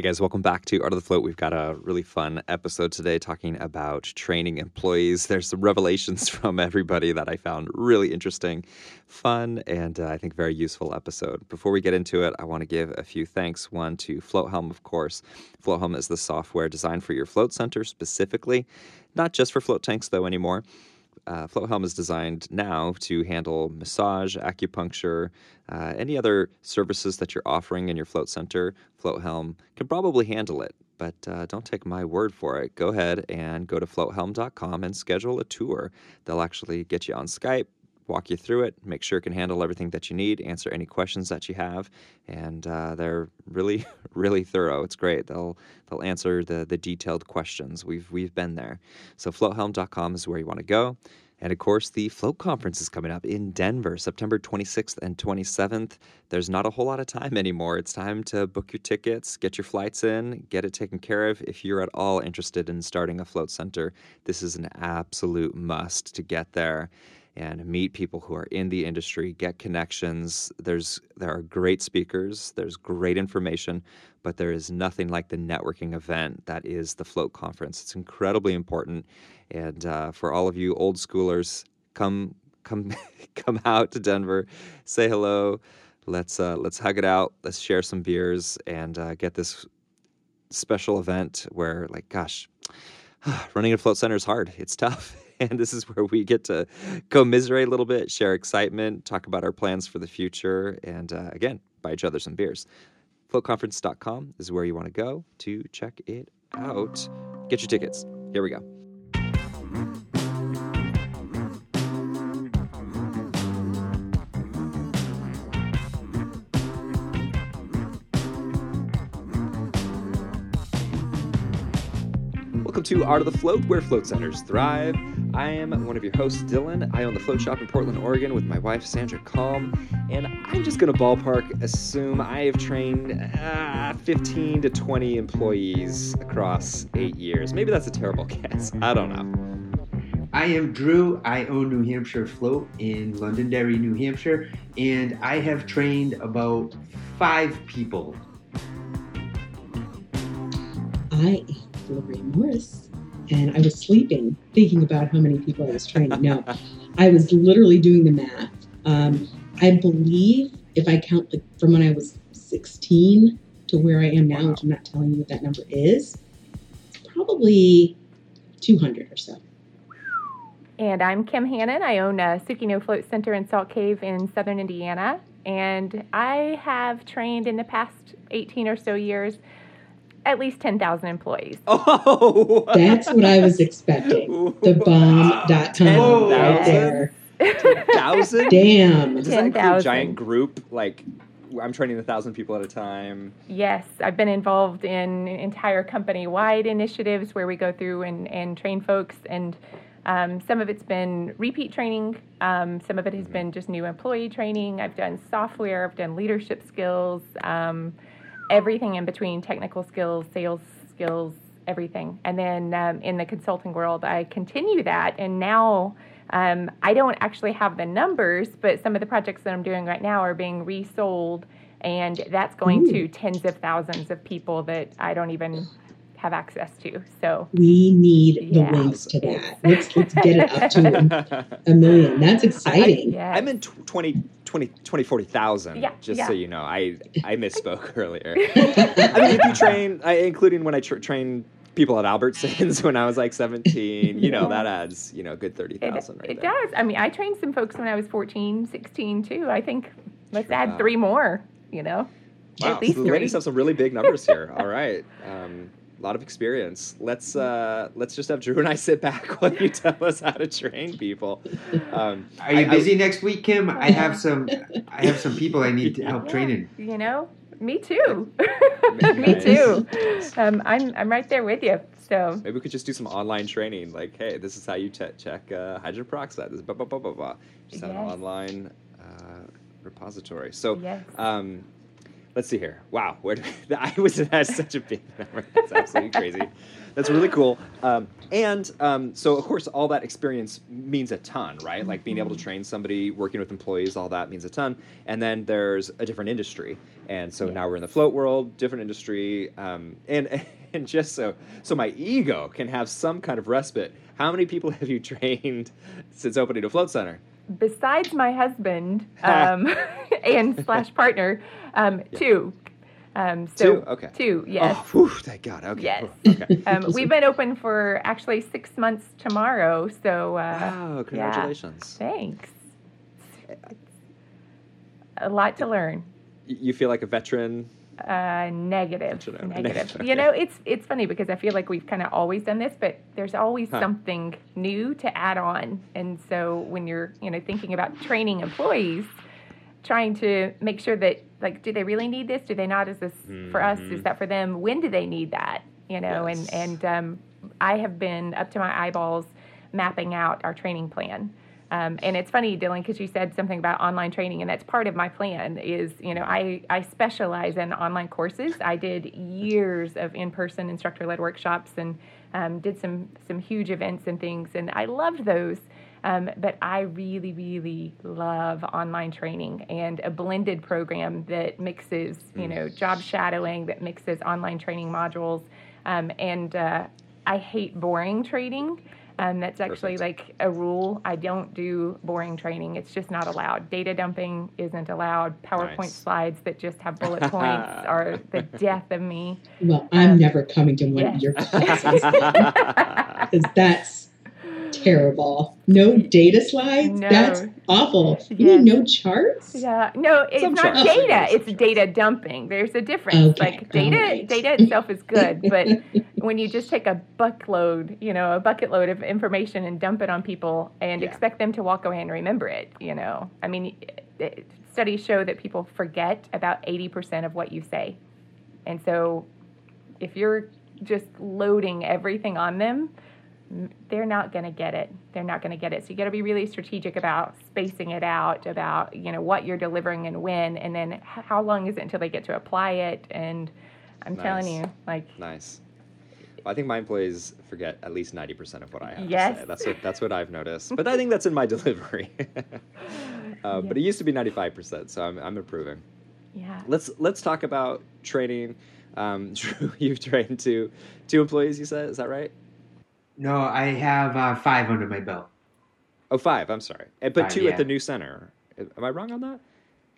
Hey guys, welcome back to Art of the Float. We've got a really fun episode today talking about training employees. There's some revelations from everybody that I found really interesting, fun, and uh, I think very useful episode. Before we get into it, I want to give a few thanks. One to FloatHelm, of course. FloatHelm is the software designed for your float center specifically, not just for float tanks though anymore uh, FloatHelm is designed now to handle massage, acupuncture, uh, any other services that you're offering in your float center. FloatHelm can probably handle it, but uh, don't take my word for it. Go ahead and go to floathelm.com and schedule a tour. They'll actually get you on Skype, walk you through it, make sure it can handle everything that you need, answer any questions that you have, and uh, they're really, really thorough. It's great. They'll they'll answer the the detailed questions. We've we've been there. So floathelm.com is where you want to go. And of course, the Float Conference is coming up in Denver, September 26th and 27th. There's not a whole lot of time anymore. It's time to book your tickets, get your flights in, get it taken care of. If you're at all interested in starting a float center, this is an absolute must to get there and meet people who are in the industry, get connections. There's there are great speakers, there's great information, but there is nothing like the networking event that is the Float Conference. It's incredibly important, and uh, for all of you old schoolers, come come come out to Denver, say hello. Let's uh, let's hug it out. Let's share some beers and uh, get this special event where, like, gosh, running a float center is hard. It's tough and this is where we get to commiserate a little bit, share excitement, talk about our plans for the future, and uh, again, buy each other some beers. FloatConference.com is where you want to go to check it out. Get your tickets. Here we go. Welcome to Art of the Float, where float centers thrive. I am one of your hosts, Dylan. I own the float shop in Portland, Oregon, with my wife, Sandra Calm. And I'm just going to ballpark assume I have trained uh, 15 to 20 employees across eight years. Maybe that's a terrible guess. I don't know. I am Drew. I own New Hampshire Float in Londonderry, New Hampshire, and I have trained about five people. I Lorraine Morris, and I was sleeping thinking about how many people I was training. No, I was literally doing the math. Um, I believe if I count the, from when I was 16 to where I am now, wow. which I'm not telling you what that number is, it's probably 200 or so. And I'm Kim Hannon. I own a Sukino Float Center in Salt Cave in southern Indiana. And I have trained in the past 18 or so years at least 10,000 employees. Oh, that's what I was expecting. The bomb.com right there. 10,000? Damn. Does 10, that include giant group? Like, I'm training a thousand people at a time. Yes, I've been involved in entire company wide initiatives where we go through and, and train folks. And um, some of it's been repeat training, um, some of it has mm-hmm. been just new employee training. I've done software, I've done leadership skills. Um, everything in between technical skills, sales skills, everything. And then um, in the consulting world, I continue that. And now um, I don't actually have the numbers, but some of the projects that I'm doing right now are being resold. And that's going Ooh. to tens of thousands of people that I don't even have access to. So we need the links to that. Let's let's get it up to a million. That's exciting. I, am in 20, 20, 20 40,000. Yeah, just yeah. so you know, I I misspoke earlier. I mean, if you train, I, including when I tra- train people at Albertsons when I was like 17, you know, that adds, you know, a good 30,000 right It there. does. I mean, I trained some folks when I was 14, 16 too. I think let's add three more, you know. Wow, at least so the ladies have some really big numbers here. All right. Um, a lot of experience. Let's uh, let's just have Drew and I sit back while you tell us how to train people. Um, Are you I, busy I, next week, Kim? I have some I have some people I need to help yeah, training. You know, me too. me too. Um, I'm I'm right there with you. So maybe we could just do some online training. Like, hey, this is how you te- check uh, hydrogen peroxide. This blah blah blah blah blah. Just yes. an online uh, repository. So. Yes. Um, let's see here. Wow, where I was that's such a big number. That's absolutely crazy. That's really cool. Um, and um, so, of course, all that experience means a ton, right? Like being able to train somebody, working with employees, all that means a ton. And then there's a different industry, and so now we're in the float world, different industry, um, and and just so so my ego can have some kind of respite. How many people have you trained since opening a float center? Besides my husband um, and slash partner, um, two. Um, so Two? Okay. Two, yes. Oh, whew, thank God. Okay. Yes. whew, Okay. Um, we've been open for actually six months tomorrow. So, uh, Wow, yeah. congratulations. Thanks. A lot to learn. You feel like a veteran. Uh, negative, to negative. You know, it's it's funny because I feel like we've kind of always done this, but there's always Huh. something new to add on. And so when you're you know thinking about training employees, trying to make sure that like, do they really need this? Do they not? Is this for us? Is Mhm. that for them? When do they need that? You know, Yes. and and um, I have been up to my eyeballs mapping out our training plan. Um, and it's funny, Dylan, because you said something about online training, and that's part of my plan. Is you know I I specialize in online courses. I did years of in-person instructor-led workshops and um, did some some huge events and things, and I loved those. Um, but I really, really love online training and a blended program that mixes, you know, job shadowing, that mixes online training modules. Um, and uh, I hate boring training. Um, that's actually Perfect. like a rule. I don't do boring training. It's just not allowed. Data dumping isn't allowed. PowerPoint Nice. slides that just have bullet points are the death of me. Well, I'm never coming to one of your classes because that's terrible. No data slides? No. That's awful. You Yes. mean no charts? Yeah, no, it's Some not charts. data. Some It's charts. data dumping. There's a difference. Okay, Like data, oh, alright. data itself is good, but when you just take a buckload, you know, a bucket load of information and dump it on people and Yeah. expect them to walk away and remember it, you know, I mean, it- studies show that people forget about eighty percent of what you say, and so if you're just loading everything on them, m- they're not going to get it. They're not going to get it. So you got to be really strategic about spacing it out, about you know what you're delivering and when, and then how long is it until they get to apply it. And I'm telling you, like Nice. I think my employees forget at least ninety percent of what I have to Yes. say. That's what that's what I've noticed. But I think that's in my delivery. uh, But it used to be ninety five percent, so I'm I'm improving. yeah, Let's let's talk about training. Um, Drew, you've trained two two employees. You said is that right? No, I have uh, five under my belt. Oh, five. I'm sorry, Eh, but Five, two yeah. at the new center. Am I wrong on that?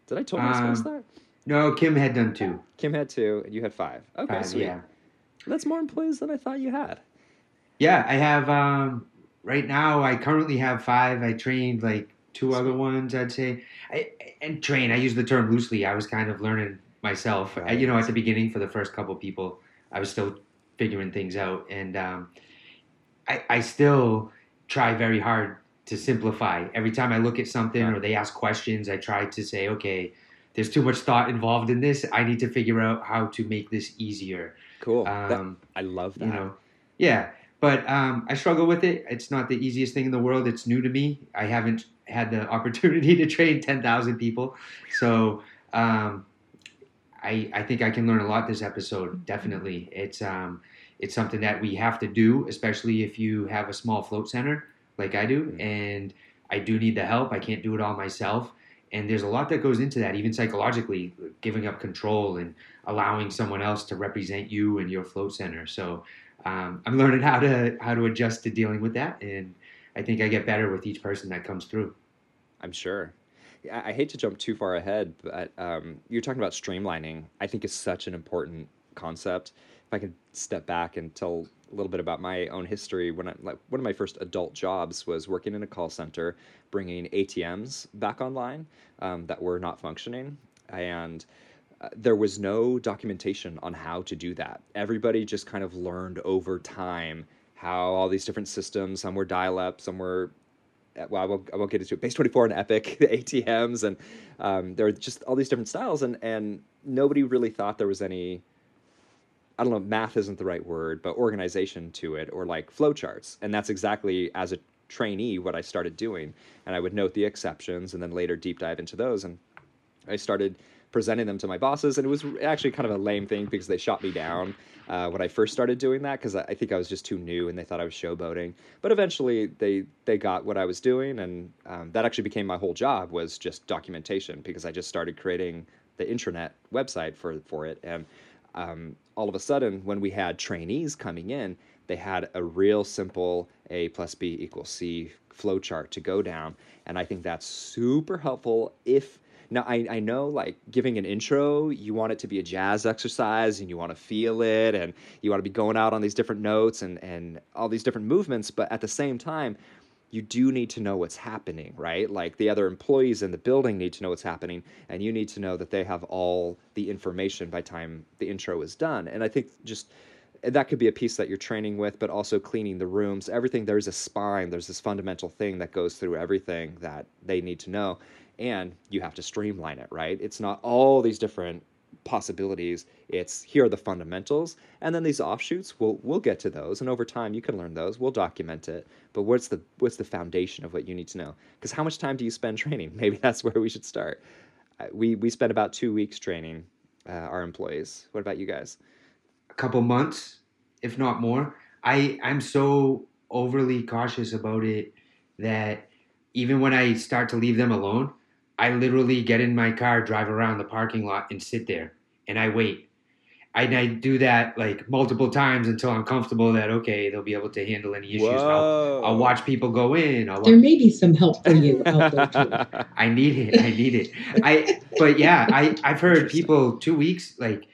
Did I totally Um, miss that? No, Kim had done two. Kim had two, and you had five. Okay, Five, sweet. yeah. That's more employees than I thought you had. Yeah, I have. Um, right now, I currently have five. I trained like two other ones. I'd say, I, and train. I use the term loosely. I was kind of learning myself. I- you know, at the beginning for the first couple people, I was still figuring things out, and um, I, I still try very hard to simplify. Every time I look at something Yeah. or they ask questions, I try to say, okay, there's too much thought involved in this. I need to figure out how to make this easier. Cool. That- Um, I love that. you know yeah but um, i struggle with it it's not the easiest thing in the world it's new to me i haven't had the opportunity to train 10000 people so um, I, I think i can learn a lot this episode definitely it's um, it's something that we have to do especially if you have a small float center like i do Mhm. and i do need the help i can't do it all myself and there's a lot that goes into that even psychologically giving up control and allowing someone else to represent you and your float center so um, i'm learning how to how to adjust to dealing with that and i think i get better with each person that comes through I'm sure. I hate to jump too far ahead, but um, you're talking about streamlining. I think is such an important concept. If I could step back and tell a little bit about my own history, when I like one of my first adult jobs was working in a call center, bringing ATMs back online um, that were not functioning, and uh, there was no documentation on how to do that. Everybody just kind of learned over time how all these different systems, some were dial up, some were uh, well, I won't, I won't get into it. Base 24 and Epic, the ATMs, and um, there are just all these different styles, and, and nobody really thought there was any, I don't know, math isn't the right word, but organization to it, or like flowcharts. And that's exactly as a trainee what I started doing. And I would note the exceptions and then later deep dive into those. And I started presenting them to my bosses, and it was actually kind of a lame thing because they shot me down uh, when I first started doing that because I, I, think I was just too new and they thought I was showboating. But eventually, they they got what I was doing, and um, that actually became my whole job was just documentation because I just started creating the intranet website for for it, and um, all of a sudden, when we had trainees coming in, they had a real simple A plus B equals C flowchart to go down, and I think that's super helpful if now I, I know like giving an intro, you want it to be a jazz exercise and you want to feel it and you want to be going out on these different notes and, and all these different movements, but at the same time, you do need to know what's happening, right? Like the other employees in the building need to know what's happening, and you need to know that they have all the information by time the intro is done. And I think just that could be a piece that you're training with, but also cleaning the rooms. Everything there's a spine, there's this fundamental thing that goes through everything that they need to know and you have to streamline it, right? It's not all these different possibilities. It's here are the fundamentals, and then these offshoots. We'll we'll get to those, and over time you can learn those. We'll document it. But what's the what's the foundation of what you need to know? Because how much time do you spend training? Maybe that's where we should start. Uh, we we spend about two weeks training uh, our employees. What about you guys? A couple months, if not more. I I'm so overly cautious about it that even when I start to leave them alone, I literally get in my car, drive around the parking lot, and sit there and I wait. I, I do that like multiple times until I'm comfortable that okay they'll be able to handle any issues. I'll, I'll, watch people go in. Watch... There may be some help for you out there too. I need it. I need it. I but yeah, I I've heard people two weeks like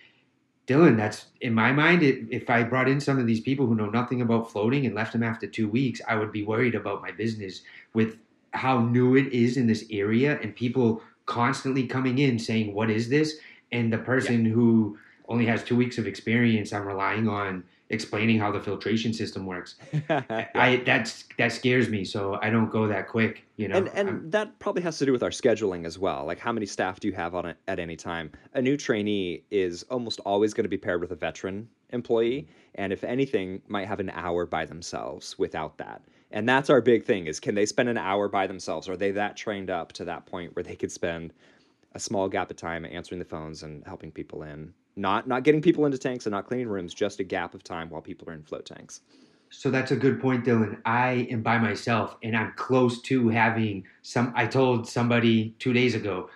Dylan. That's in my mind. It, if I brought in some of these people who know nothing about floating and left them after two weeks, I would be worried about my business with how new it is in this area and people constantly coming in saying, What is this? And the person yeah. who only has two weeks of experience, I'm relying on explaining how the filtration system works. yeah. I that's that scares me, so I don't go that quick. You know, and and that probably has to do with our scheduling as well. Like how many staff do you have on it at any time? A new trainee is almost always going to be paired with a veteran employee, and if anything, might have an hour by themselves without that. And that's our big thing is can they spend an hour by themselves? Are they that trained up to that point where they could spend a small gap of time answering the phones and helping people in? Not not getting people into tanks and not cleaning rooms, just a gap of time while people are in float tanks. So that's a good point, Dylan. I am by myself and I'm close to having some I told somebody two days ago,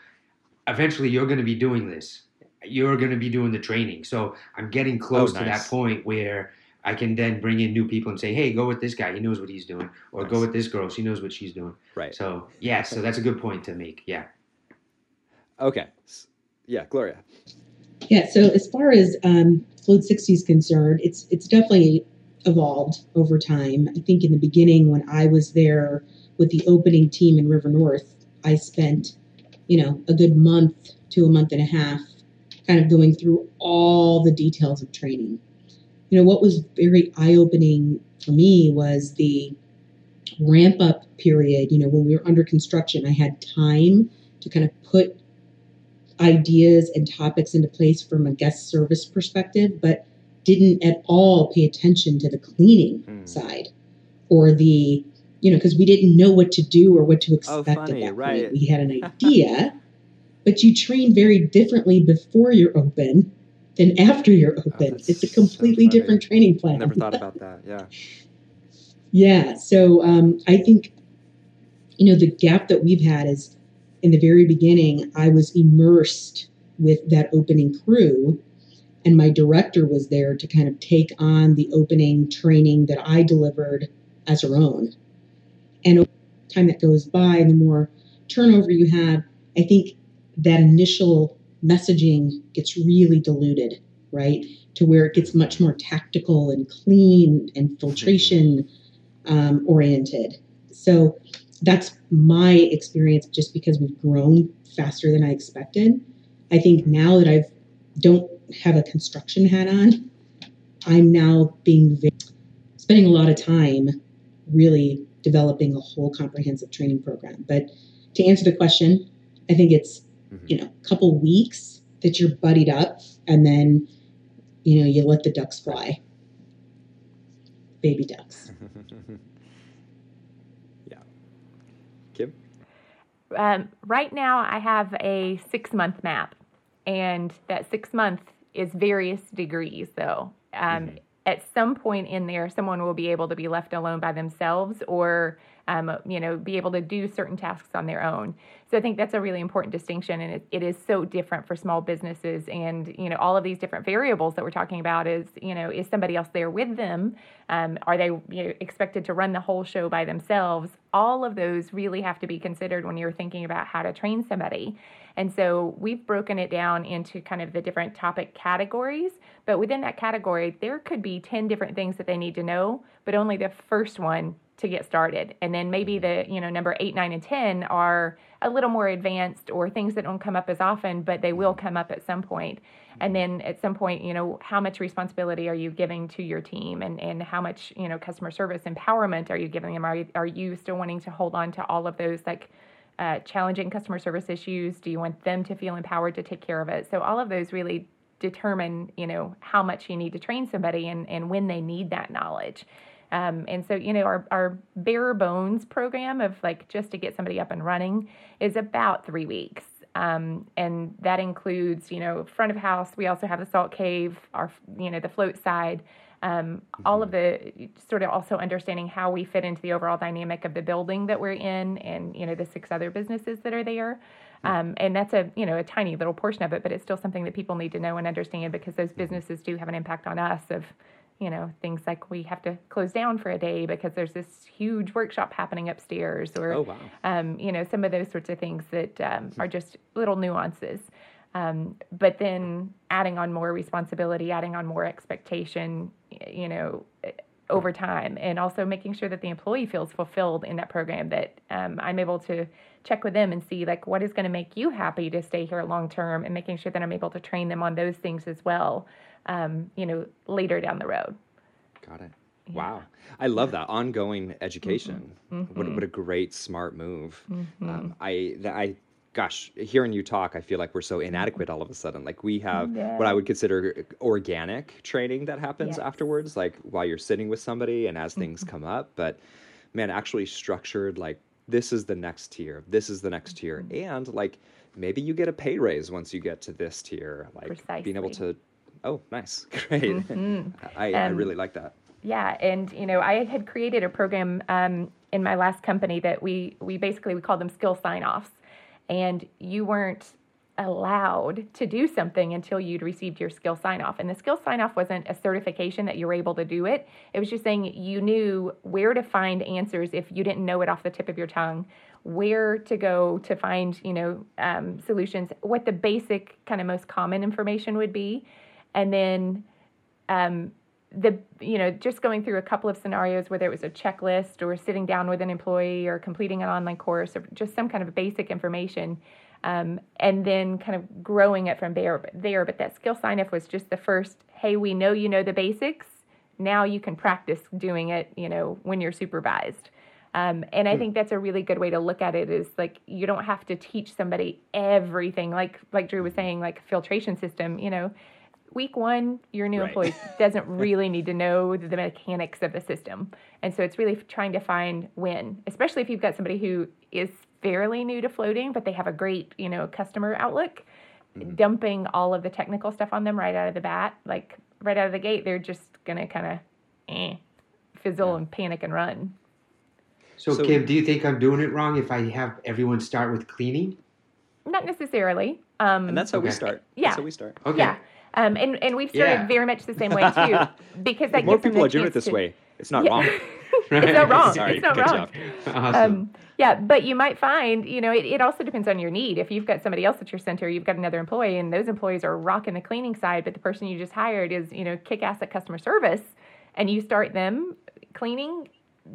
eventually you're gonna be doing this. You're gonna be doing the training. So I'm getting oh, close oh, nice. to that point where I can then bring in new people and say, "Hey, go with this guy. He knows what he's doing," or nice. "Go with this girl. She knows what she's doing." Right. So yeah, so that's a good point to make. Yeah. Okay. Yeah, Gloria. Yeah. So as far as um, Float 60 is concerned, it's it's definitely evolved over time. I think in the beginning, when I was there with the opening team in River North, I spent, you know, a good month to a month and a half, kind of going through all the details of training you know, what was very eye opening for me was the ramp up period. You know, when we were under construction, I had time to kind of put ideas and topics into place from a guest service perspective, but didn't at all pay attention to the cleaning mm. side or the, you know, because we didn't know what to do or what to oh, expect oh, funny, at that right. point. We had an idea, but you train very differently before you're open than after you're oh, open. Oh, it's a completely so different training plan. Never thought about that. Yeah. yeah. So um, I think, you know, the gap that we've had is in the very beginning, I was immersed with that opening crew. And my director was there to kind of take on the opening training that I delivered as her own. And over time that goes by, and the more turnover you have, I think that initial messaging gets really diluted, right? To where it gets much more tactical and clean and filtration um, oriented. So that's my experience just because we've grown faster than I expected. I think now that I've don't have a construction hat on, I'm now being very, spending a lot of time really developing a whole comprehensive training program. But to answer the question, I think it's mm-hmm. you know, a couple weeks that you're buddied up and then, you know, you let the ducks fly. Baby ducks. yeah. Kim? Um, right now, I have a six month map. and that six month is various degrees though. Um, mm-hmm. At some point in there, someone will be able to be left alone by themselves or um, you know, be able to do certain tasks on their own. So I think that's a really important distinction, and it, it is so different for small businesses. And you know, all of these different variables that we're talking about is, you know, is somebody else there with them? Um, are they you know, expected to run the whole show by themselves? All of those really have to be considered when you're thinking about how to train somebody. And so we've broken it down into kind of the different topic categories. But within that category, there could be 10 different things that they need to know, but only the first one to get started. And then maybe mm-hmm. the, you know, number eight, nine, and 10 are a little more advanced or things that don't come up as often, but they will mm-hmm. come up at some point. Mm-hmm. And then at some point, you know, how much responsibility are you giving to your team and, and how much, you know, customer service empowerment are you giving them? Are you, are you still wanting to hold on to all of those like uh, challenging customer service issues? Do you want them to feel empowered to take care of it? So all of those really determine, you know, how much you need to train somebody and, and when they need that knowledge. Um, and so, you know, our, our bare bones program of like just to get somebody up and running is about three weeks. Um, and that includes, you know, front of house. We also have the salt cave, our, you know, the float side. Um, all of the sort of also understanding how we fit into the overall dynamic of the building that we're in and you know the six other businesses that are there um, and that's a you know a tiny little portion of it but it's still something that people need to know and understand because those businesses do have an impact on us of you know things like we have to close down for a day because there's this huge workshop happening upstairs or oh, wow. um, you know some of those sorts of things that um, are just little nuances um, but then adding on more responsibility adding on more expectation you know over time and also making sure that the employee feels fulfilled in that program that um, i'm able to check with them and see like what is going to make you happy to stay here long term and making sure that i'm able to train them on those things as well um, you know, later down the road. Got it. Yeah. Wow. I love that ongoing education. Mm-hmm. What, what a great, smart move. Mm-hmm. Um, I, I, gosh, hearing you talk, I feel like we're so inadequate all of a sudden. Like we have yeah. what I would consider organic training that happens yes. afterwards, like while you're sitting with somebody and as things mm-hmm. come up. But man, actually structured, like this is the next tier, this is the next tier. Mm-hmm. And like maybe you get a pay raise once you get to this tier. Like Precisely. being able to Oh, nice. Great. Mm-hmm. I, um, I really like that. Yeah, and you know, I had created a program um, in my last company that we we basically we called them skill sign-offs, and you weren't allowed to do something until you'd received your skill sign off. And the skill sign off wasn't a certification that you were able to do it. It was just saying you knew where to find answers if you didn't know it off the tip of your tongue, where to go to find, you know, um, solutions, what the basic kind of most common information would be and then um, the you know just going through a couple of scenarios whether it was a checklist or sitting down with an employee or completing an online course or just some kind of basic information um, and then kind of growing it from there there. But that skill sign off was just the first hey we know you know the basics. Now you can practice doing it you know when you're supervised. Um, and I hmm. think that's a really good way to look at it is like you don't have to teach somebody everything. Like like Drew was saying like filtration system you know week one, your new right. employee doesn't really need to know the mechanics of the system. And so it's really trying to find when, especially if you've got somebody who is fairly new to floating, but they have a great, you know, customer outlook, mm-hmm. dumping all of the technical stuff on them right out of the bat, like right out of the gate, they're just going to kind of eh, fizzle yeah. and panic and run. So, so, Kim, do you think I'm doing it wrong if I have everyone start with cleaning? Not necessarily. Um, and that's how okay. we start. Yeah. That's how we start. Okay. Yeah. Um, and, and we've started yeah. very much the same way too, because that more people are doing it this to, way. It's not yeah. wrong. it's not wrong. Sorry, it's not wrong. Awesome. Um, yeah, but you might find, you know, it, it also depends on your need. If you've got somebody else at your center, you've got another employee, and those employees are rocking the cleaning side, but the person you just hired is, you know, kick ass at customer service, and you start them cleaning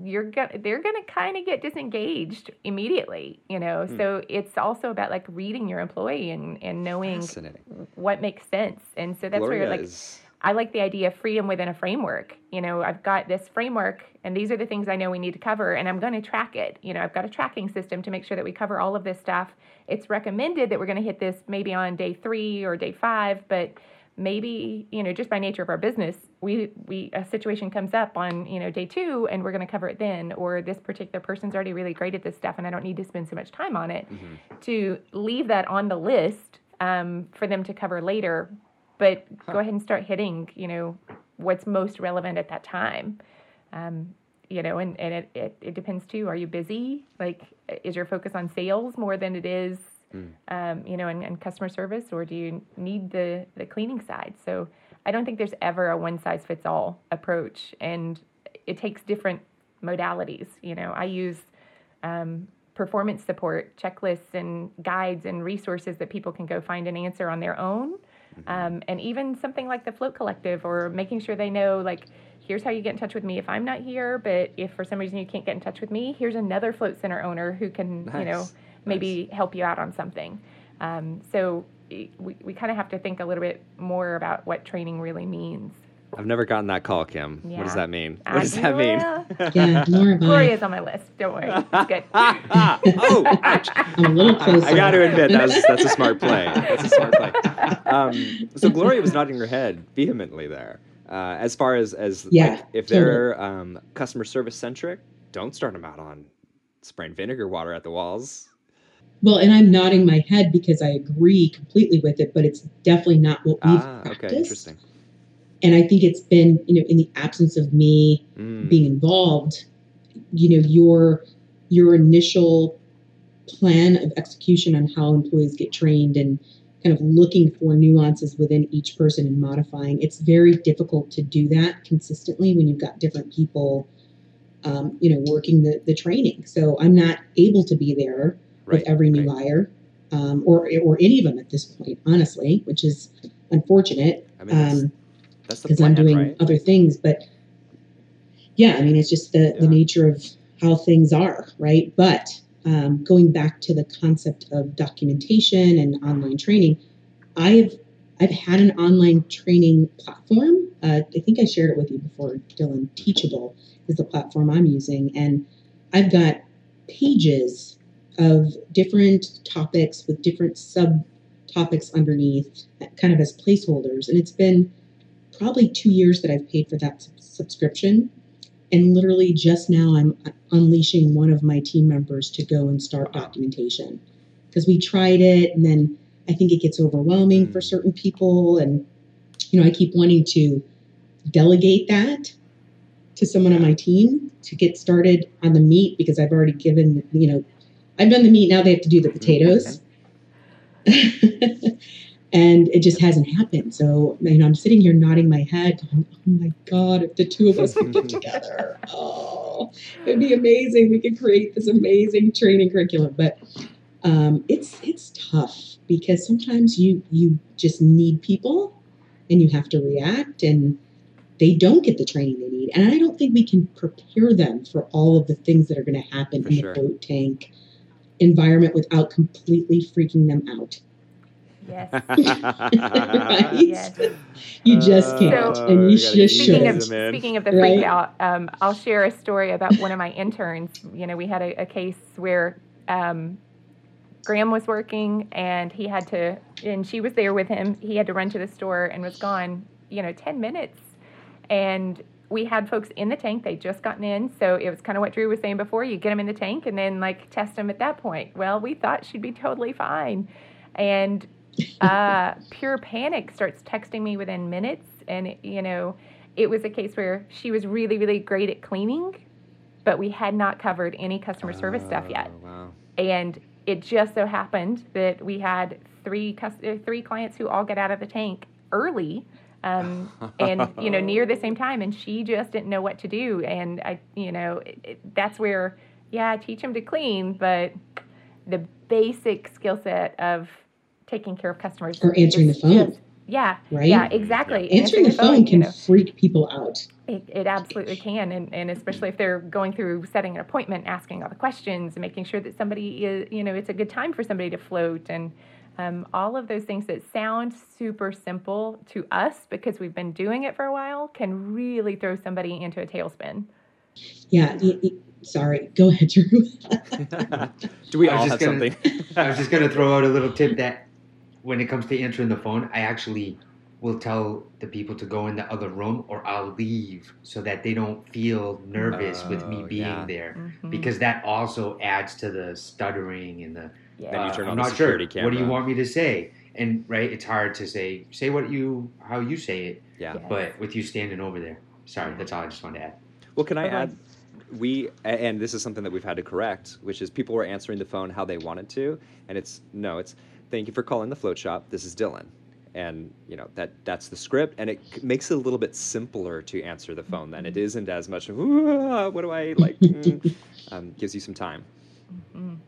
you're gonna they're gonna kind of get disengaged immediately you know? Mm. so it's also about like reading your employee and and knowing what makes sense. And so that's Gloria where like is... i like the idea of freedom within a framework. You know i've got this framework and these are the things i know we need to cover and i'm going to track it. You know i've got a tracking system to make sure that we cover all of this stuff. It's recommended that we're going to hit this maybe on day three or day five but maybe you know just by nature of our business we we a situation comes up on you know day two and we're going to cover it then or this particular person's already really great at this stuff and i don't need to spend so much time on it mm-hmm. to leave that on the list um, for them to cover later. But Huh. go ahead and start hitting, you know, what's most relevant at that time. Um, you know, and, and it, it, it depends too. Are you busy? Like, is your focus on sales more than it is, Mm. um, you know, and, and customer service, or do you need the, the cleaning side? So I don't think there's ever a one size fits all approach, and it takes different modalities. You know, I use um, performance support checklists and guides and resources that people can go find an answer on their own. Um, and even something like the Float Collective or making sure they know, like, here's how you get in touch with me if I'm not here, but if for some reason you can't get in touch with me, here's another Float Center owner who can, you know, Nice. maybe help you out on something. Um, so we, we kind of have to think a little bit more about what training really means. I've never gotten that call, Kim. What does that mean? I- What does that mean? well, Yeah, more of Gloria's on my list. Don't worry. It's good. oh, ouch. I'm a little closer. I got to admit that was, that's a smart play. That's a smart play. Um, so Gloria was nodding her head vehemently there. Uh, as far as as Yeah, like, if totally. they're um, customer service centric, don't start them out on spraying vinegar water at the walls. Well, and I'm nodding my head because I agree completely with it, but it's definitely not what we've Ah, practiced. okay, interesting. And I think it's been, you know, in the absence of me Mm, being involved, you know, your your initial plan of execution on how employees get trained and kind of looking for nuances within each person and modifying. It's very difficult to do that consistently when you've got different people, um, you know, working the, the training. So I'm not able to be there right, with every new right. hire, um, or or any of them at this point, honestly, which is unfortunate I mean, that's, um, because I'm doing right? other things. But yeah, I mean, it's just the, the nature of how things are, right? But um, going back to the concept of documentation and online training, I've I've had an online training platform. Uh, I think I shared it with you before, Dylan. Teachable is the platform I'm using, and I've got pages of different topics with different subtopics underneath, kind of as placeholders, and it's been probably two years that I've paid for that sub- subscription. And literally just now, I'm unleashing one of my team members to go and start documentation because we tried it, and then I think it gets overwhelming for Mm. certain people. And, you know, I keep wanting to delegate that to someone on my team to get started on the meat because I've already given, you know, I've done the meat, now they have to do the potatoes. and it just hasn't happened. So, you know, I'm sitting here nodding my head, going, oh my God, if the two of us could get together, oh, it'd be amazing. We could create this amazing training curriculum. But um, it's it's tough because sometimes you you just need people and you have to react and they don't get the training they need. And I don't think we can prepare them for all of the things that are going to happen For in sure. the float tank environment without completely freaking them out. Yes. Right? Yes. You just can't, Uh, and you gotta just Speaking shouldn't. of, speaking of the Right? freak out, um, I'll share a story about one of my interns. You know, we had a, a case where um, Graham was working and he had to, and she was there with him. He had to run to the store and was gone, you know, 10 minutes. And we had folks in the tank. They'd just gotten in. So it was kind of what Drew was saying before. You get them in the tank and then like test them at that point. Well, we thought she'd be totally fine. And uh, pure panic starts texting me within minutes. And, you know, it was a case where she was really, really great at cleaning, but we had not covered any customer service stuff yet. Oh, Wow. And it just so happened that we had three uh, three clients who all get out of the tank early, um, and you know near the same time, and she just didn't know what to do. And I, you know, it, it, that's where yeah, I teach them to clean, but the basic skill set of taking care of customers Or answering the phone. just- yeah, Right? yeah, exactly. Answering the phone you can know. freak people out. It, it absolutely can, and, and especially if they're going through setting an appointment, asking all the questions, and making sure that somebody is, you know, it's a good time for somebody to float, and um, all of those things that sound super simple to us because we've been doing it for a while can really throw somebody into a tailspin. Yeah. y- y- sorry. Go ahead, Drew. Do we all have gonna- something? I was just going to throw out a little tip that when it comes to answering the phone, I actually will tell the people to go in the other room or I'll leave so that they don't feel nervous with me Oh, being yeah. there Mhm. because that also adds to the stuttering and the Yeah. Then you Uh, turn I'm on the not security sure. camera. What do you want me to say? And right, it's hard to say. Say what you how you say it. Yeah. Yes. But with you standing over there. Sorry, that's all I just wanted to add. Well, can I Okay. add? We and this is something that we've had to correct, which is people were answering the phone how they wanted to, and it's no, it's thank you for calling the float shop. This is Dylan, and you know that that's the script, and it makes it a little bit simpler to answer the phone. Then it isn't as much. of, what do I like? mm," um, gives you some time. Mhm.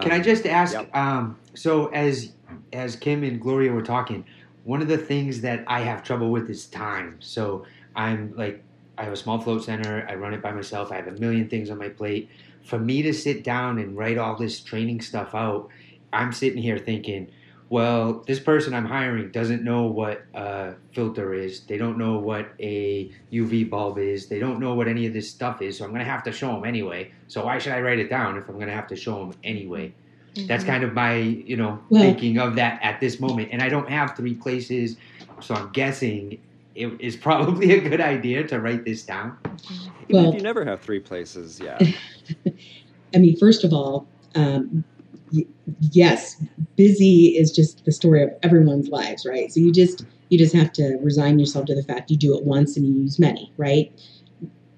Can I Um, just ask? yep. Um, so as as Kim and Gloria were talking, one of the things that I have trouble with is time. So I'm like, I have a small float center. I run it by myself. I have a million things on my plate. For me to sit down and write all this training stuff out, I'm sitting here thinking, well, this person I'm hiring doesn't know what a filter is. They don't know what a UV bulb is. They don't know what any of this stuff is. So I'm going to have to show them anyway. So why should I write it down if I'm going to have to show them anyway? That's kind of my, you know, Well- thinking of that at this moment. And I don't have three places, so I'm guessing it is probably a good idea to write this down. even well- if you never have three places, yeah, I mean, first of all, um, y- yes, busy is just the story of everyone's lives, right? So you just you just have to resign yourself to the fact you do it once and you use many, right?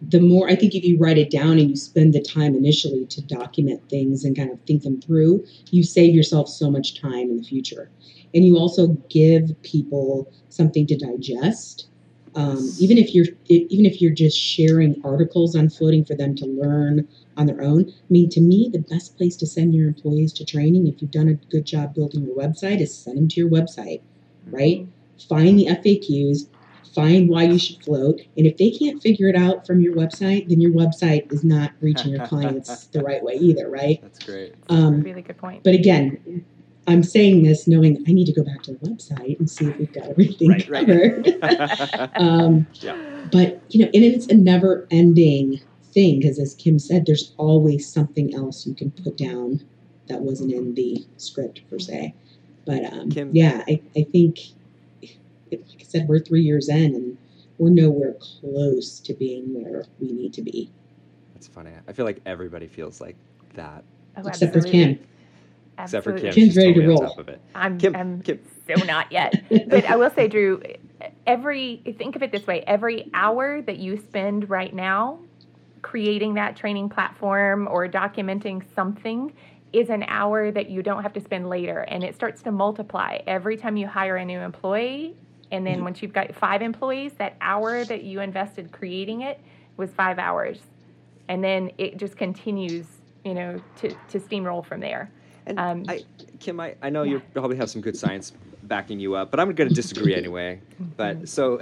The more I think if you write it down and you spend the time initially to document things and kind of think them through, you save yourself so much time in the future, and you also give people something to digest. Um, even if you're even if you're just sharing articles on floating for them to learn on their own. I mean, to me, the best place to send your employees to training, if you've done a good job building your website, is send them to your website, right? Find the FAQs, find why you should float, and if they can't figure it out from your website, then your website is not reaching your clients the right way either, right? that's great. Um, really good point. but again, I'm saying this knowing I need to go back to the website and see if we've got everything Right, right. um, Yeah. but you know, and it's a never-ending thing because, as Kim said, there's always something else you can put down that wasn't in the script per se. But um, Kim- yeah, I, I think, like I said, we're three years in and we're nowhere close to being where we need to be, That's funny. I feel like everybody feels like that, Oh, except for absolutely. Except for Kim. Kim's ready to totally on roll. top of it. I'm, Kim, I'm Kim. so not yet. but I will say, Drew, every think of it this way: every hour that you spend right now creating that training platform or documenting something is an hour that you don't have to spend later, and it starts to multiply every time you hire a new employee. And then mm-hmm. once you've got five employees, that hour that you invested creating it was five hours, and then it just continues, you know, to to steamroll from there. And Um, I, Kim, I, I know yeah. you probably have some good science backing you up, but I'm going to disagree anyway. But so,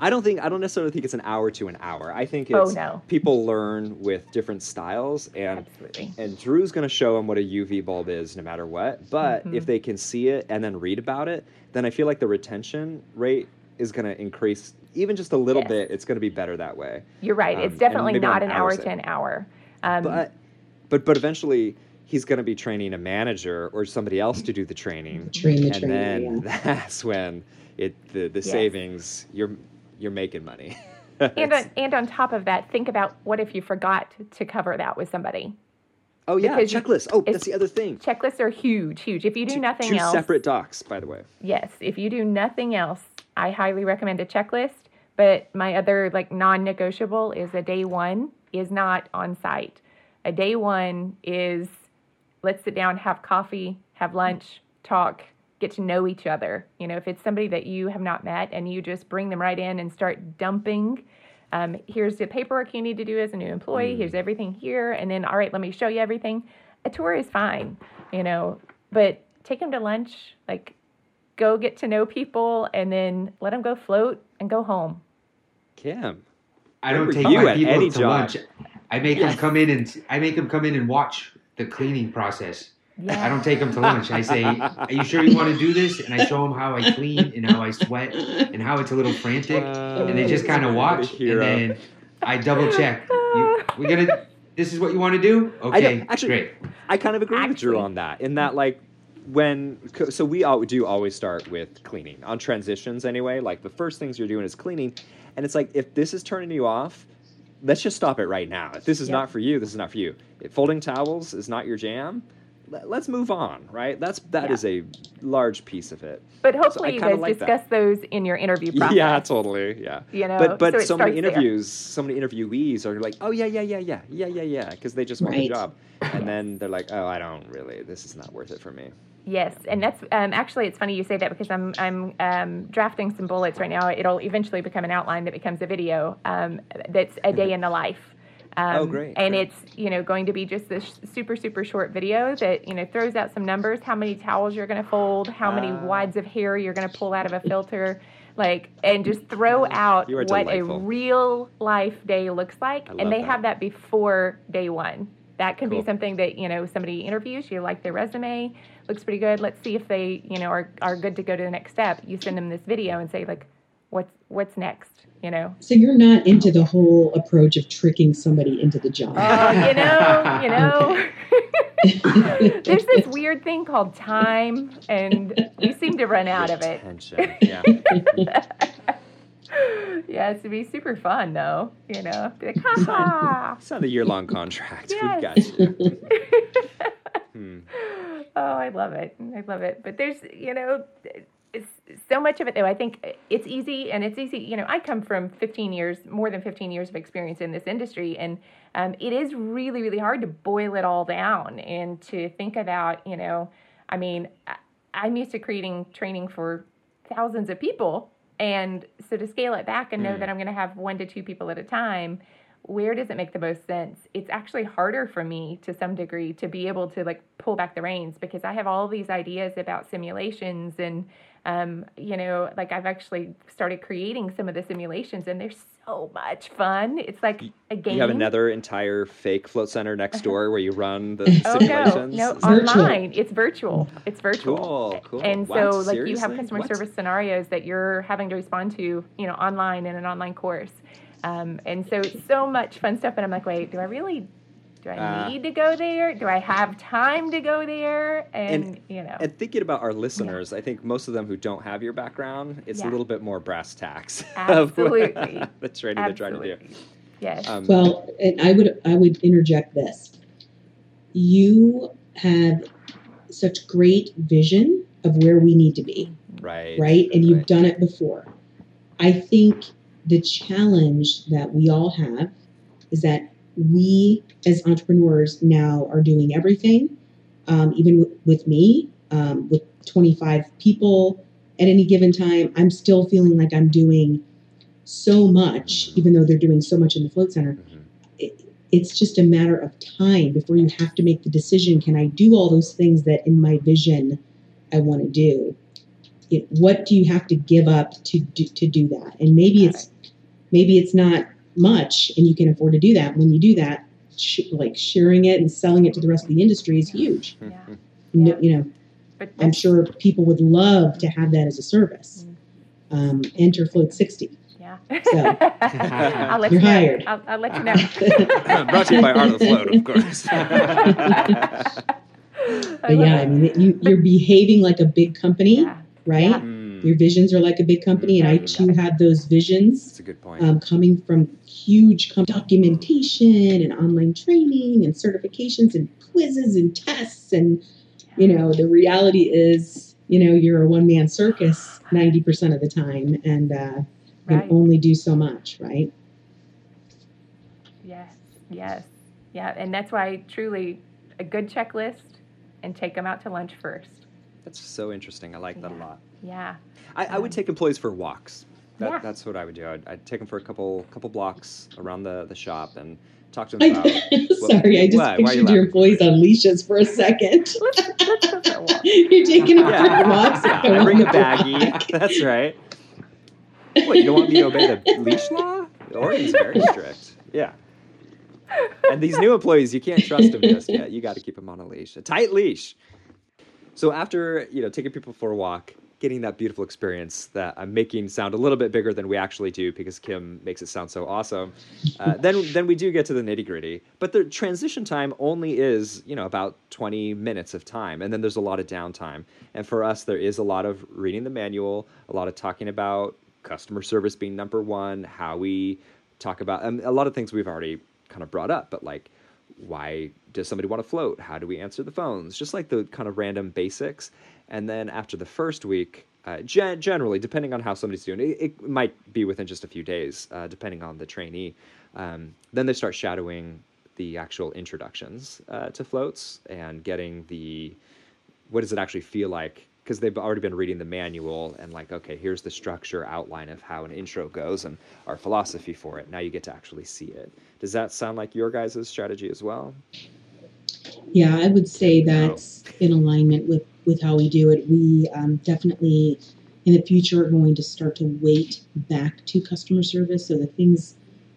I don't think I don't necessarily think it's an hour to an hour. I think Oh, it's no. people learn with different styles, and Absolutely. and Drew's going to show them what a UV bulb is, no matter what. But Mhm. if they can see it and then read about it, then I feel like the retention rate is going to increase even just a little Yes. bit. It's going to be better that way. You're right. Um, it's definitely not an hour to an hour. Um, But but but eventually he's going to be training a manager or somebody else to do the training Train the and trainer. then yeah. that's when it the, the Yes. savings you're you're making money. and uh, on, and on top of that, think about what if you forgot to cover that with somebody. oh yeah, because you- checklist. Oh, that's the other thing. Checklists are huge, huge. If you do two, nothing two else, separate docs, by the way. yes, if you do nothing else, I highly recommend a checklist. But my other like non-negotiable is a day one is not on site. A day one is let's sit down, have coffee, have lunch, talk, get to know each other. You know, if it's somebody that you have not met and you just bring them right in and start dumping, um, here's the paperwork you need to do as a new employee, here's everything here, and then, all right, let me show you everything. A tour is fine, you know, but take them to lunch, like go get to know people, and then let them go float and go home. Kim. I don't take were you my at people any to job? lunch. I make Yes. them come in and I make them come in and watch the cleaning process. Yeah. I don't take them to lunch. I say, "Are you sure you want to do this?" And I show them how I clean and how I sweat and how it's a little frantic. and they just kind of watch, and then I double check. You, we gonna. This is what you want to do? I don't- Okay, actually- great. I kind of agree with Drew on that. In that, like, when so we all do always start with cleaning on transitions anyway. Like the first things you're doing is cleaning, and it's like if this is turning you off, let's just stop it right now. If this is Yep. not for you, this is not for you. If folding towels is not your jam, let- let's move on, right? That's that Yeah. is a large piece of it. But I hopefully, you guys like that. discuss those in your interview process. Yeah, totally. Yeah. You know, but but so so, many starts there. interviews, so many interviewees are like, oh yeah, yeah, yeah, yeah, yeah, yeah, yeah, because they just want the job, and then they're like, oh, I don't really. This is not worth it for me. Yes, and that's um, actually it's funny you say that because I'm I'm um, drafting some bullets right now. It'll eventually become an outline that becomes a video um, that's a day in the life. Um, Oh, great, And great. it's you know going to be just this super super short video that you know throws out some numbers, how many towels you're going to fold, how many Ah. wads of hair you're going to pull out of a filter, like and just throw out what delightful. a real life day looks like, and they that. have that before day one. That can Cool. be something that you know somebody interviews. You like their resume, looks pretty good. Let's see if they you know are, are good to go to the next step. You send them this video and say like, what's what's next? You know. So you're not into the whole approach of tricking somebody into the job. Oh, you know, you know. There's this weird thing called time, and we seem to run out of it. Tension. Yeah. Yeah, it's to be super fun though. You know, be like, ha ha. It's not a year long contract. We've got you. Hmm. Oh, I love it. I love it. But there's, you know, it's so much of it though. I think it's easy and it's easy. You know, I come from 15 years, more than 15 years of experience in this industry, and um, it is really, really hard to boil it all down and to think about, you know, I mean, I- I'm used to creating training for thousands of people. And so to scale it back and know Mm. that I'm going to have one to two people at a time, where does it make the most sense? It's actually harder for me to some degree to be able to like pull back the reins because I have all these ideas about simulations and um, you know, like I've actually started creating some of the simulations and they're so much fun. It's like a game. You have another entire fake float center next door where you run the Oh simulations. no, Is that- Virtual. online. It's virtual. It's virtual. Cool, cool. And Wow, so, like, you have customer What? service scenarios that you're having to respond to, you know, online in an online course. Um, and so it's so much fun stuff. And I'm like, wait, do I really, do I Ah. need to go there? Do I have time to go there? And, And- you know, And thinking about our listeners, I think most of them who don't have your background, it's Yeah. a little bit more brass tacks. of Absolutely. the training they're trying to do. absolutely. Yes. Um, Well, and I would I would interject this. You have such great vision of where we need to be, right. right? And you've right. done it before. I think the challenge that we all have is that we as entrepreneurs now are doing everything, um, even with, with me, um, with 25 people at any given time, I'm still feeling like I'm doing so much, even though they're doing so much in the float center. Mhm. it's just a matter of time before you have to make the decision can i do all those things that in my vision i want to do? It, what do you have to give up to do, to do that? And maybe it's maybe it's not much and you can afford to do that when you do that sh- like sharing it and selling it to the rest of the industry is huge Yeah. No- you know but i'm sure people would love to have that as a service um, enter float 60 Yeah. So- I'll let You're you know. hired. I'll, I'll let you know. Brought to you by Art of the Float, of course. but yeah i mean you, you're behaving like a big company Yeah. right Yeah. Your visions are like a big company, and I too have those visions That's a good point. um, coming from huge com- documentation and online training and certifications and quizzes and tests. And, you know, the reality is, you know, you're a one man circus 90% of the time and uh, can only do so much, right? Yes, yes, yeah, and that's why truly a good checklist and take them out to lunch first. That's so interesting. I like that a lot. Yeah, I, I would um, take employees for walks. That, Yeah. That's what I would do. I'd, I'd take them for a couple couple blocks around the, the shop and talk to them about. I, sorry, I just Why? Why you pictured your laughing? employees on leashes for a second. let's, let's go for a walk. You're taking them Yeah. for walks. Yeah, and I bring a going back. baggie. That's right. What, you don't want me to obey the leash law? Oregon's very strict. Yeah. And these new employees, you can't trust them just yet. You got to keep them on a leash, a tight leash. So after you know taking people for a walk, getting that beautiful experience that I'm making sound a little bit bigger than we actually do because Kim makes it sound so awesome. Uh, then then we do get to the nitty gritty. But the transition time only is you know about 20 minutes of time, and then there's a lot of downtime. And for us, there is a lot of reading the manual, a lot of talking about customer service being number one, how we talk about and a lot of things we've already kind of brought up, but like why does somebody want to float? How do we answer the phones? Just like the kind of random basics. And then after the first week, uh, gen- generally, depending on how somebody's doing, it, it might be within just a few days, uh, depending on the trainee. Um, then they start shadowing the actual introductions uh, to floats and getting the what does it actually feel like? Because they've already been reading the manual and like okay here's the structure outline of how an intro goes and our philosophy for it. Now you get to actually see it. Does that sound like your guys' strategy as well? Yeah i would say that's in alignment with with how we do it we um, definitely in the future are going to start to weight back to customer service so the things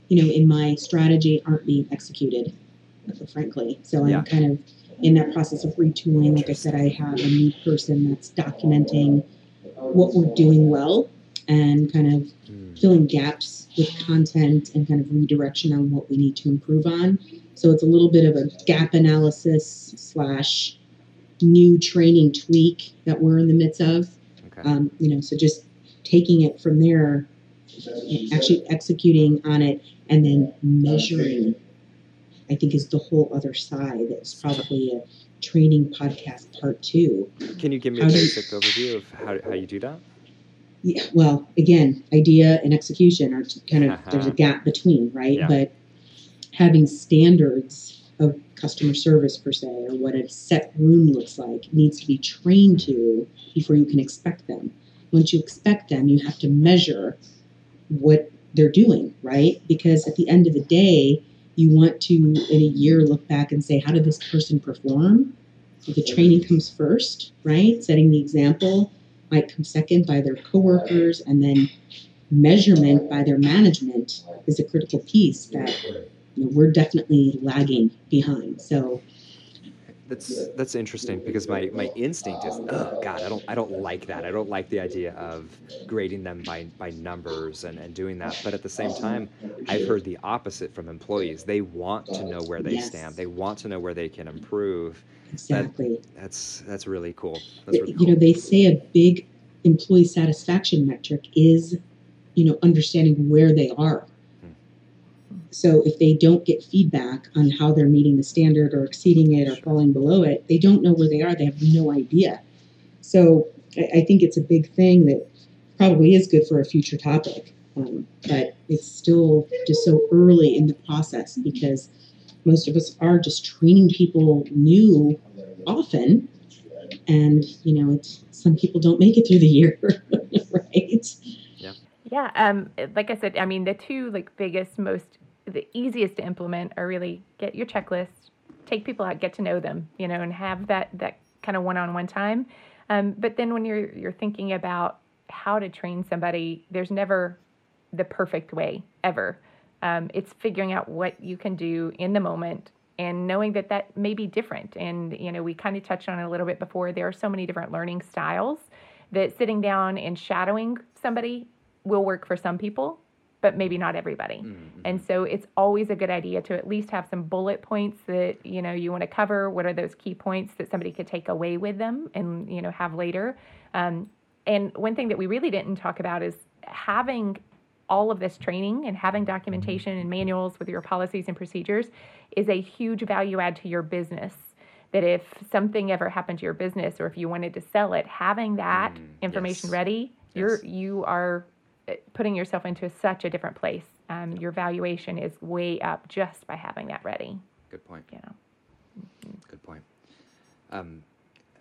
you know in my strategy aren't being executed frankly so i'm Yeah. kind of in that process of retooling like i said i have a new person that's documenting what we're doing well and kind of filling gaps with content and kind of redirection on what we need to improve on. So it's a little bit of a gap analysis slash new training tweak that we're in the midst of. okay Um, you know, so just taking it from there, actually executing on it, and then measuring. I think is the whole other side. That's probably a training podcast part two. can you give me a how do- basic overview of how, how you do that Yeah, well, again, idea and execution are kind of there's a gap between, right? Yeah. But having standards of customer service per se, or what a set room looks like, needs to be trained to before you can expect them. Once you expect them, you have to measure what they're doing, right? Because at the end of the day, you want to, in a year, look back and say, how did this person perform? So the training comes first, right? Setting the example might come second by their coworkers, and then measurement by their management is a critical piece that you know, we're definitely lagging behind. So that's that's interesting because my my instinct is oh god i don't i don't like that. I don't like the idea of grading them by by numbers and and doing that. But at the same time i've heard the opposite from employees. They want to know where they Yes. stand. They want to know where they can improve. Exactly, that's that's really cool. That's really you cool. know, they say a big employee satisfaction metric is, you know, understanding where they are. So if they don't get feedback on how they're meeting the standard or exceeding it or falling below it, they don't know where they are. They have no idea. So I, I think it's a big thing that probably is good for a future topic, um, but it's still just so early in the process because most of us are just training people new often, and you know, it's some people don't make it through the year, right? Yeah, um, like I said, I mean, the two like biggest, most the easiest to implement are really get your checklist, take people out, get to know them, you know, and have that that kind of one-on-one time. Um, but then when you're you're thinking about how to train somebody, there's never the perfect way ever. Um, it's figuring out what you can do in the moment and knowing that that may be different. And you know, we kind of touched on it a little bit before. There are so many different learning styles that sitting down and shadowing somebody will work for some people, but maybe not everybody. Mm-hmm. And so it's always a good idea to at least have some bullet points that you know you want to cover. What are those key points that somebody could take away with them and you know have later? Um, and one thing that we really didn't talk about is having all of this training and having documentation and manuals with your policies and procedures is a huge value add to your business. That if something ever happened to your business or if you wanted to sell it, having that Mm, information yes. ready, you're Yes. you are putting yourself into such a different place. Um, your valuation is way up just by having that ready. good point You know. Good point. Um,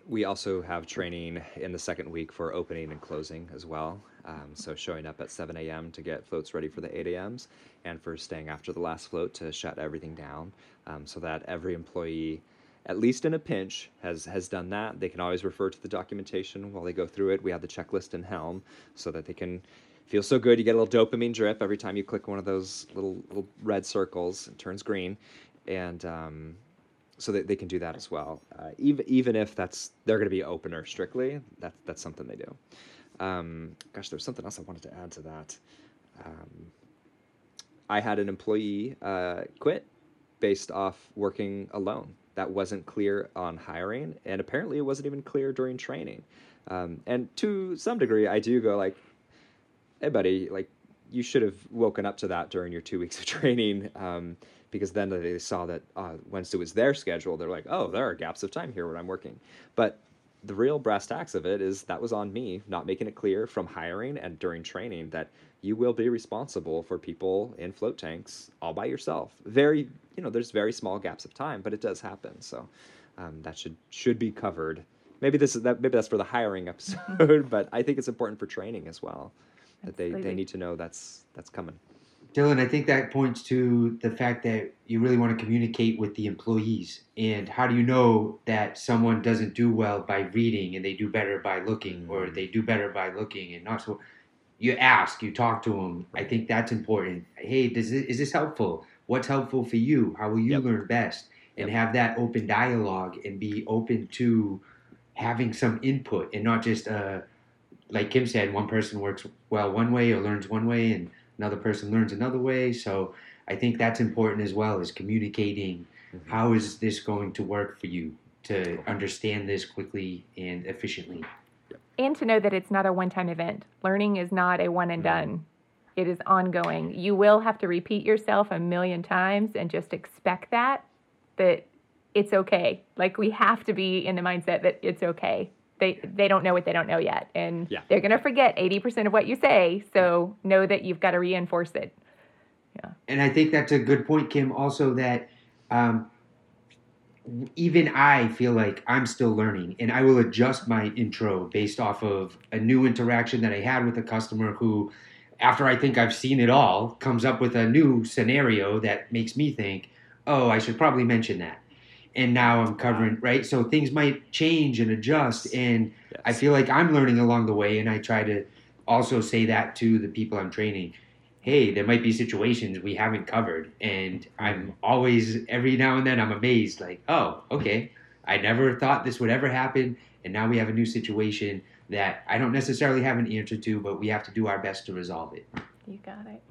we also have training in the second week for opening and closing as well. Um, so showing up at 7 a.m. to get floats ready for the 8 a.m.s and for staying after the last float to shut everything down um, so that every employee, at least in a pinch, has, has done that. They can always refer to the documentation while they go through it. We have the checklist in Helm so that they can feel so good. You get a little dopamine drip every time you click one of those little, little red circles. It turns green. And um, so that they can do that as well. Uh, even even if that's they're going to be opener strictly, that's that's something they do. Um, gosh, there's something else I wanted to add to that. Um, I had an employee uh, quit based off working alone. That wasn't clear on hiring, and apparently it wasn't even clear during training. Um, and to some degree, I do go like, "Hey, buddy, like you should have woken up to that during your two weeks of training um, because then they saw that uh, once it was their schedule, they're like, oh, there are gaps of time here when I'm working. But the real brass tacks of it is that was on me not making it clear from hiring and during training that you will be responsible for people in float tanks all by yourself. Very, you know, there's very small gaps of time, but it does happen. So um, that should should be covered. Maybe this is that. Maybe that's for the hiring episode, but I think it's important for training as well. That they, they need to know that's that's coming. Dylan, I think that points to the fact that you really want to communicate with the employees. And how do you know that someone doesn't do well by reading and they do better by looking, or they do better by looking and not so? You ask, you talk to them. I think that's important. Hey, does this, is this helpful? What's helpful for you? How will you yep. learn best? And yep. have that open dialogue and be open to having some input and not just uh, like Kim said, one person works well one way or learns one way, and another person learns another way. So I think that's important as well as communicating mm-hmm. how is this going to work for you to understand this quickly and efficiently. And to know that it's not a one time event. Learning is not a one and mm-hmm. done. It is ongoing. You will have to repeat yourself a million times and just expect that that it's okay. Like we have to be in the mindset that it's okay they they don't know what they don't know yet. And yeah. they're going to forget 80% of what you say. So know that you've got to reinforce it. Yeah. And i think that's a good point kim also that um, even i feel like i'm still learning and i will adjust my intro based off of a new interaction that i had with a customer who after i think i've seen it all comes up with a new scenario that makes me think oh i should probably mention that and now I'm covering right. So things might change and adjust, and yes. I feel like I'm learning along the way, and I try to also say that to the people I'm training. Hey, there might be situations we haven't covered, and I'm always every now and then I'm amazed, like, oh, okay, I never thought this would ever happen, and now we have a new situation that I don't necessarily have an answer to, but we have to do our best to resolve it. You got it.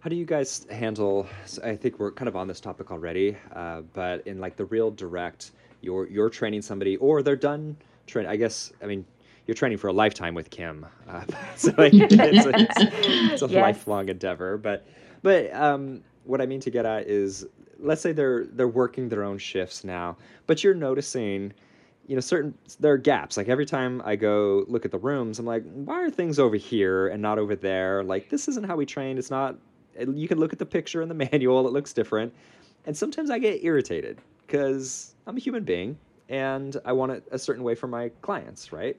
How do you guys handle? I think we're kind of on this topic already, uh, but in like the real direct, you're you're training somebody, or they're done training. I guess I mean you're training for a lifetime with Kim, uh, so like, it's, a, it's, it's a yes. lifelong endeavor. But but um, what I mean to get at is, let's say they're they're working their own shifts now, but you're noticing you know certain there are gaps like every time i go look at the rooms i'm like why are things over here and not over there like this isn't how we trained it's not you can look at the picture in the manual, it looks different. And sometimes I get irritated because I'm a human being and I want it a certain way for my clients, right?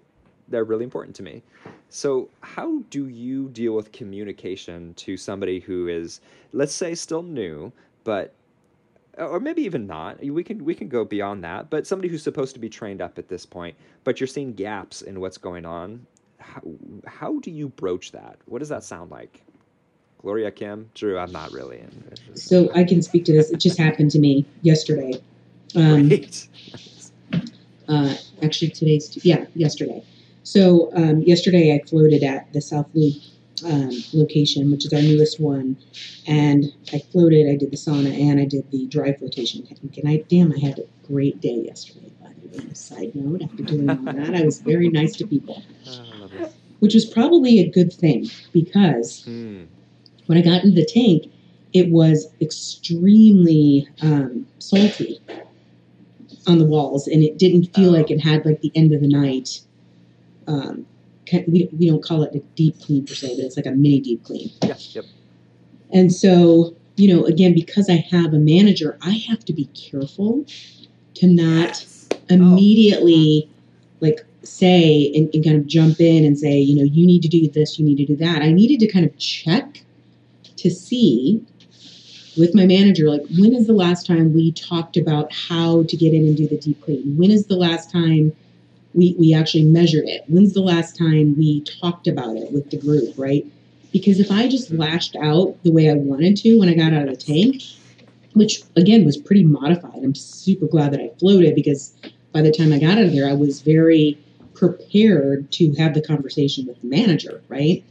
They're really important to me. So, how do you deal with communication to somebody who is, let's say, still new, but or maybe even not. We can we can go beyond that, but somebody who's supposed to be trained up at this point, but you're seeing gaps in what's going on. How, how do you broach that? What does that sound like? Gloria Kim, Drew, I'm not really in. So I can speak to this. It just happened to me yesterday. Um, uh, actually, today's yeah, yesterday. So um, yesterday I floated at the South Loop um, location, which is our newest one, and I floated. I did the sauna and I did the dry flotation technique. And I damn, I had a great day yesterday. By the way, side note, after doing all that, I was very nice to people, which was probably a good thing because. Hmm when I got into the tank, it was extremely um, salty on the walls, and it didn't feel like it had like the end of the night. Um, we, we don't call it a deep clean per se, but it's like a mini deep clean. Yeah, yep. And so, you know, again, because I have a manager, I have to be careful to not yes. Oh. immediately oh. like say and, and, kind of jump in and say, you know, you need to do this, you need to do that. I needed to kind of check to see with my manager like when is the last time we talked about how to get in and do the deep clean? When is the last time we, we actually measured it? When's the last time we talked about it with the group right? Because if i just lashed out the way i wanted to when i got out of the tank which again was pretty modified i'm super glad that i floated because by the time i got out of there i was very prepared to have the conversation with the manager right?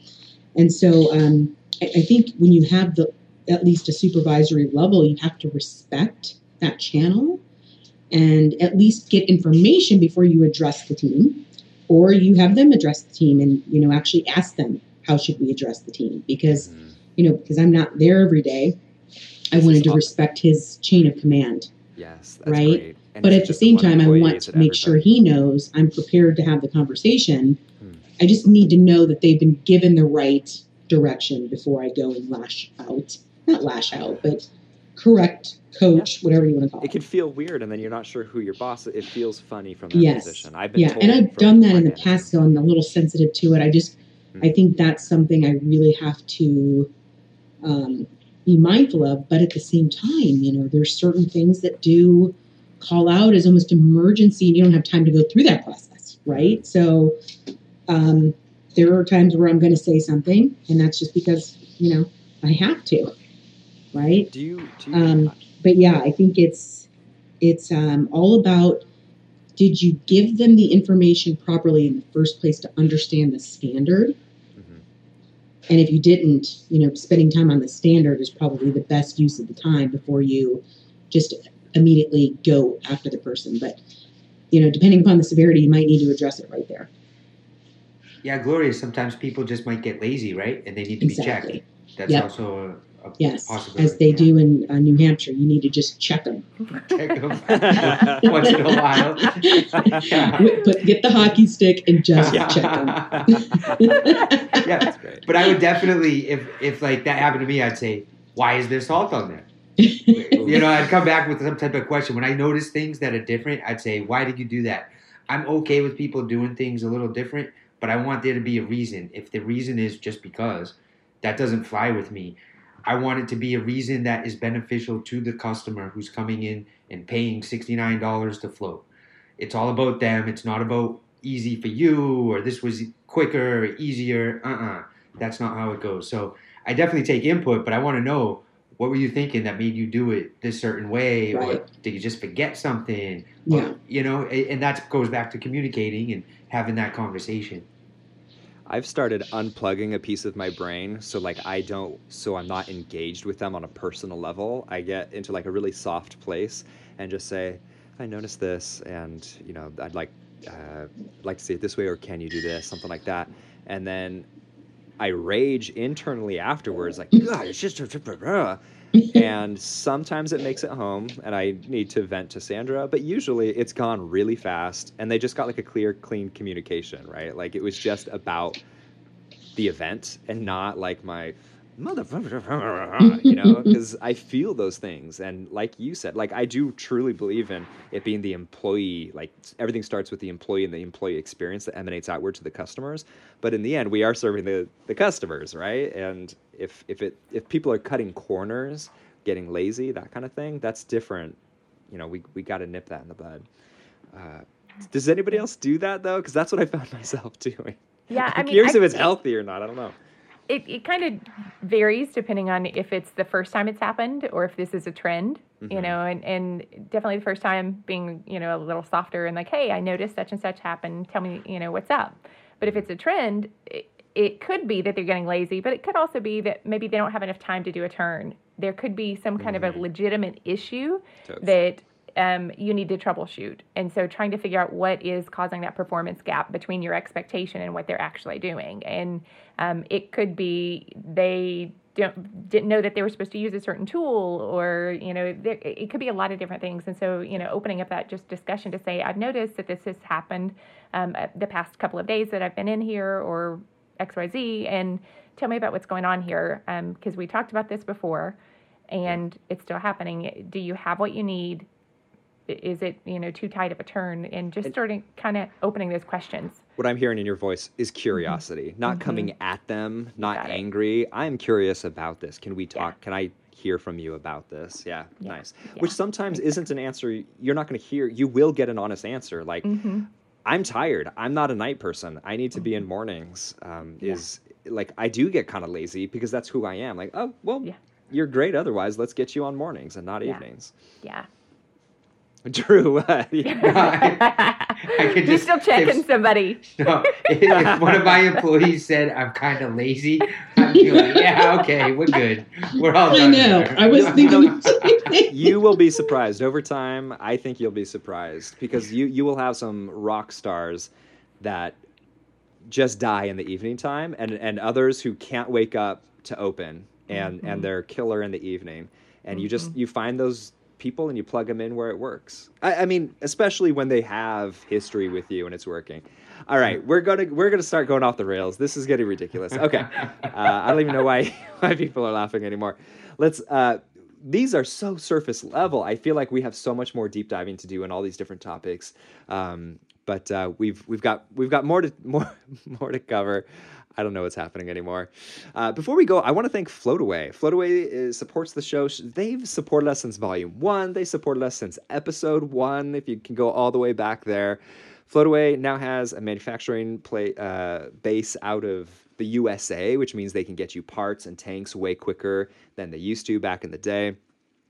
And so um, I, think when you have the at least a supervisory level, you have to respect that channel and at least get information before you address the team or you have them address the team and you know actually ask them how should we address the team because Mhm. you know because i'm not there every day i This wanted to aw- respect his chain of command Yes, that's Right? But at the same time i want to make sure he knows i'm prepared to have the conversation Hmm. i just need to know that they've been given the right direction before i go and lash out not lash out but correct coach whatever you want to call It it can feel weird, and then you're not sure who your boss. is. It feels funny from that Yes. position. I've been yeah and i've done that in the past so i'm a little sensitive to it i just Hmm. i think that's something i really have to um, be mindful of but at the same time you know there's certain things that do call out as almost emergency and you don't have time to go through that process right so um, there are times where i'm going to say something and that's just because you know i have to right Do you? Do you um, but yeah, I think it's it's um, all about did you give them the information properly in the first place to understand the standard? Mhm. And if you didn't, you know, spending time on the standard is probably the best use of the time before you just immediately go after the person. But you know, depending upon the severity, you might need to address it right there. Yeah, Gloria. Sometimes people just might get lazy, right? And they need to be checked. That's Yep. also a, a Yes, possibility. as they yeah. do in uh, New Hampshire, you need to just check them. Check 'em once in a while. Put, get the hockey stick and just Yeah. check them. yeah, That's great. but I would definitely, if if like that happened to me, I'd say, "Why is there salt on there?" You know, I'd come back with some type of question. When I notice things that are different, I'd say, "Why did you do that?" I'm okay with people doing things a little different, but I want there to be a reason. If the reason is just because, that doesn't fly with me. I want it to be a reason that is beneficial to the customer who's coming in and paying $69 to float. It's all about them. It's not about easy for you or this was quicker or easier. Uh uh That's not how it goes. So I definitely take input, but I want to know what were you thinking that made you do it this certain way? Or did you just forget something? Yeah. Or, you know, and that goes back to communicating and having that conversation. I've started unplugging a piece of my brain so like I don't so I'm not engaged with them on a personal level. I get into like a really soft place and just say, I noticed this and you know, I'd like uh, like to see it this way or can you do this? Something like that. And then I rage internally afterwards, like, God, it's just and sometimes it makes it home and I need to vent to Sandra, but usually it's gone really fast and they just got like a clear, clean communication, right? Like it was just about the event and not like my motherfucker, you know, because I feel those things. And like you said, like I do truly believe in it being the employee, like everything starts with the employee and the employee experience that emanates outward to the customers. But in the end, we are serving the, the customers, right? And if, if it, if people are cutting corners, getting lazy, that kind of thing, that's different. You know, we, we got to nip that in the bud. Uh, does anybody else do that though? Because that's what I found myself doing. Yeah, I I'm mean, curious I if it's healthy or not. I don't know. It, it kind of varies depending on if it's the first time it's happened or if this is a trend you Mhm. know and, and definitely the first time being you know a little softer and like hey i noticed such and such happened. Tell me you know what's up. But if it's a trend it, it could be that they're getting lazy but it could also be that maybe they don't have enough time to do a turn. There could be some kind of Mhm. a legitimate issue that um, you need to troubleshoot. And so trying to figure out what is causing that performance gap between your expectation and what they're actually doing. And um, it could be they didn't know that they were supposed to use a certain tool or you know there, it could be a lot of different things and so you know opening up that just discussion to say i've noticed that this has happened um, uh, the past couple of days that i've been in here or xyz and tell me about what's going on here because we talked about this before and it's still happening do you have what you need is it you know too tight of a turn and just And- starting kind of opening those questions what I'm hearing in your voice is curiosity, not Mhm. coming at them, not angry. I'm curious about this. Can we Yeah. talk? Can I hear from you about this? Yeah, Yeah. nice. Yeah. Which sometimes isn't an answer you're not going to hear. You will get an honest answer. Like, hmm I'm tired. I'm not a night person. I need to be in mornings. Um, Yeah. Is like I do get kind of lazy because that's who I am. Like, oh well, Yeah. you're great. Otherwise, let's get you on mornings and not Yeah. evenings. yeah Drew, uh, yeah. I could He's just- still checking if- somebody. No, if, if one of my employees said I'm kind of lazy, I'd be like, yeah, okay, we're good. We're all I done know. here." I was thinking the same you will be surprised over time. I think you'll be surprised because you you will have some rock stars that just die in the evening time, and and others who can't wake up to open, and Mm-hmm. and they're killer in the evening, and you just you find those people and you plug them in where it works. I, I mean, especially when they have history with you and it's working. All right, we're gonna we're gonna start going off the rails. This is getting ridiculous. Okay, uh, I don't even know why why people are laughing anymore. Let's. Uh, these are so surface level. I feel like we have so much more deep diving to do in all these different topics. Um, but uh, we've we've got we've got more to more more to cover. I don't know what's happening anymore. Uh, before we go, I want to thank Floataway. Floataway is, supports the show. They've supported us since volume one. They supported us since episode one. If you can go all the way back there, Floataway now has a manufacturing play, uh, base out of the USA, which means they can get you parts and tanks way quicker than they used to back in the day.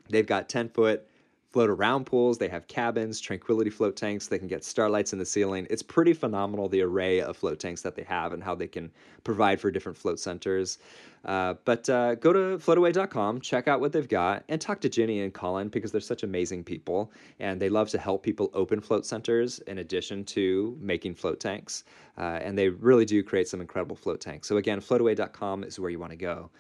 They've got 10 foot float around pools. They have cabins, tranquility float tanks. They can get starlights in the ceiling. It's pretty phenomenal the array of float tanks that they have and how they can provide for different float centers. Uh, but uh, go to floataway.com, check out what they've got, and talk to Ginny and Colin because they're such amazing people and they love to help people open float centers in addition to making float tanks. Uh, and they really do create some incredible float tanks. So, again, floataway.com is where you want to go.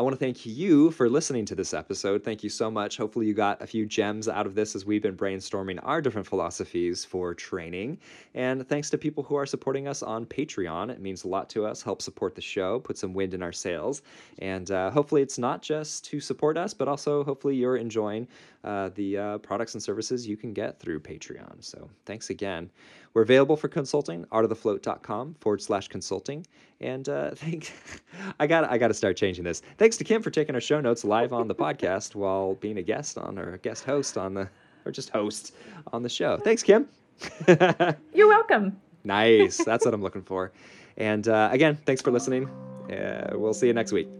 I want to thank you for listening to this episode. Thank you so much. Hopefully, you got a few gems out of this as we've been brainstorming our different philosophies for training. And thanks to people who are supporting us on Patreon. It means a lot to us. Help support the show, put some wind in our sails. And uh, hopefully, it's not just to support us, but also hopefully you're enjoying uh, the uh, products and services you can get through Patreon. So thanks again. We're available for consulting, artofthefloat.com forward slash consulting. And uh, thank, I got I got to start changing this. Thanks to Kim for taking our show notes live on the podcast while being a guest on or a guest host on the or just host on the show. Thanks, Kim. You're welcome. nice. That's what I'm looking for. And uh, again, thanks for listening. Uh, we'll see you next week.